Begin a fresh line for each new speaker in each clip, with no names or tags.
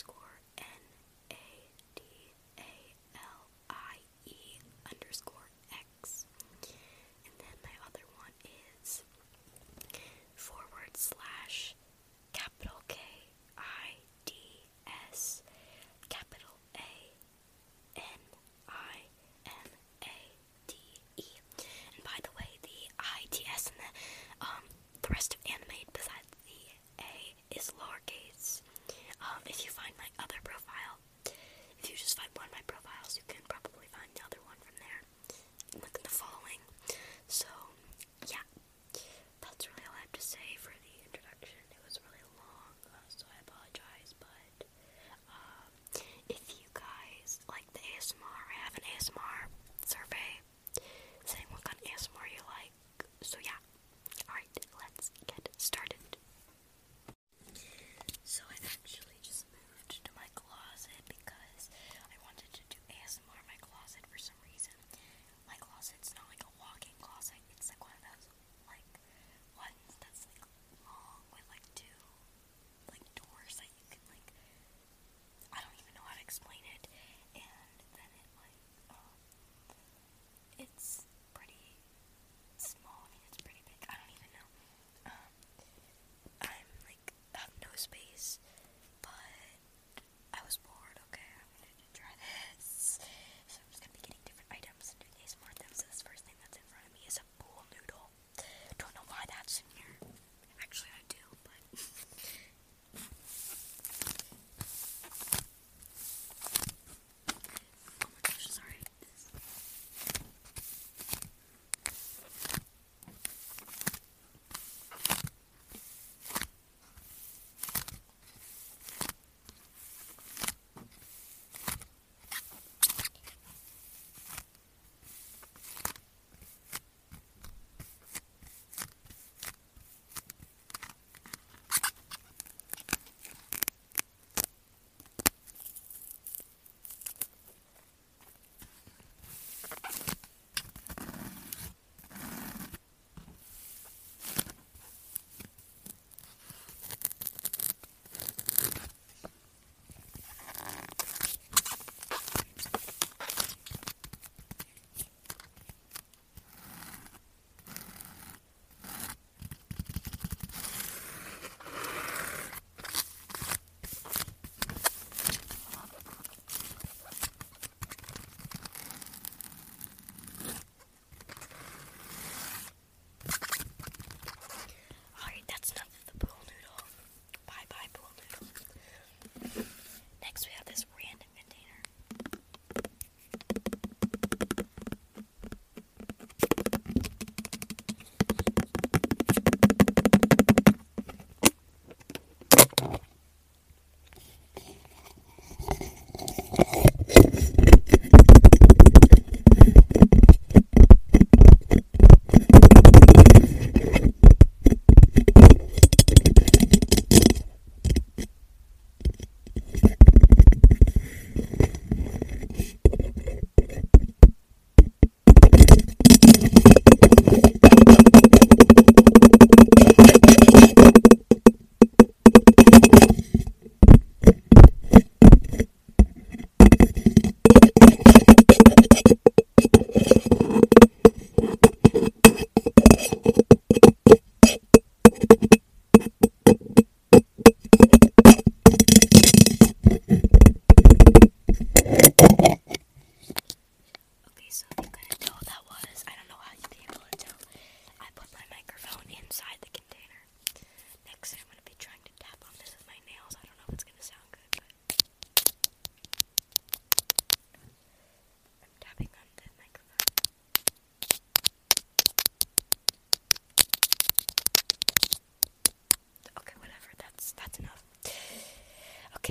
underscore N A D A L I E underscore X. And then my other one is forward slash capital K I D S capital A N I N A D E. And by the way, the I D S and the um the rest of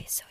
queso.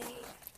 Bye.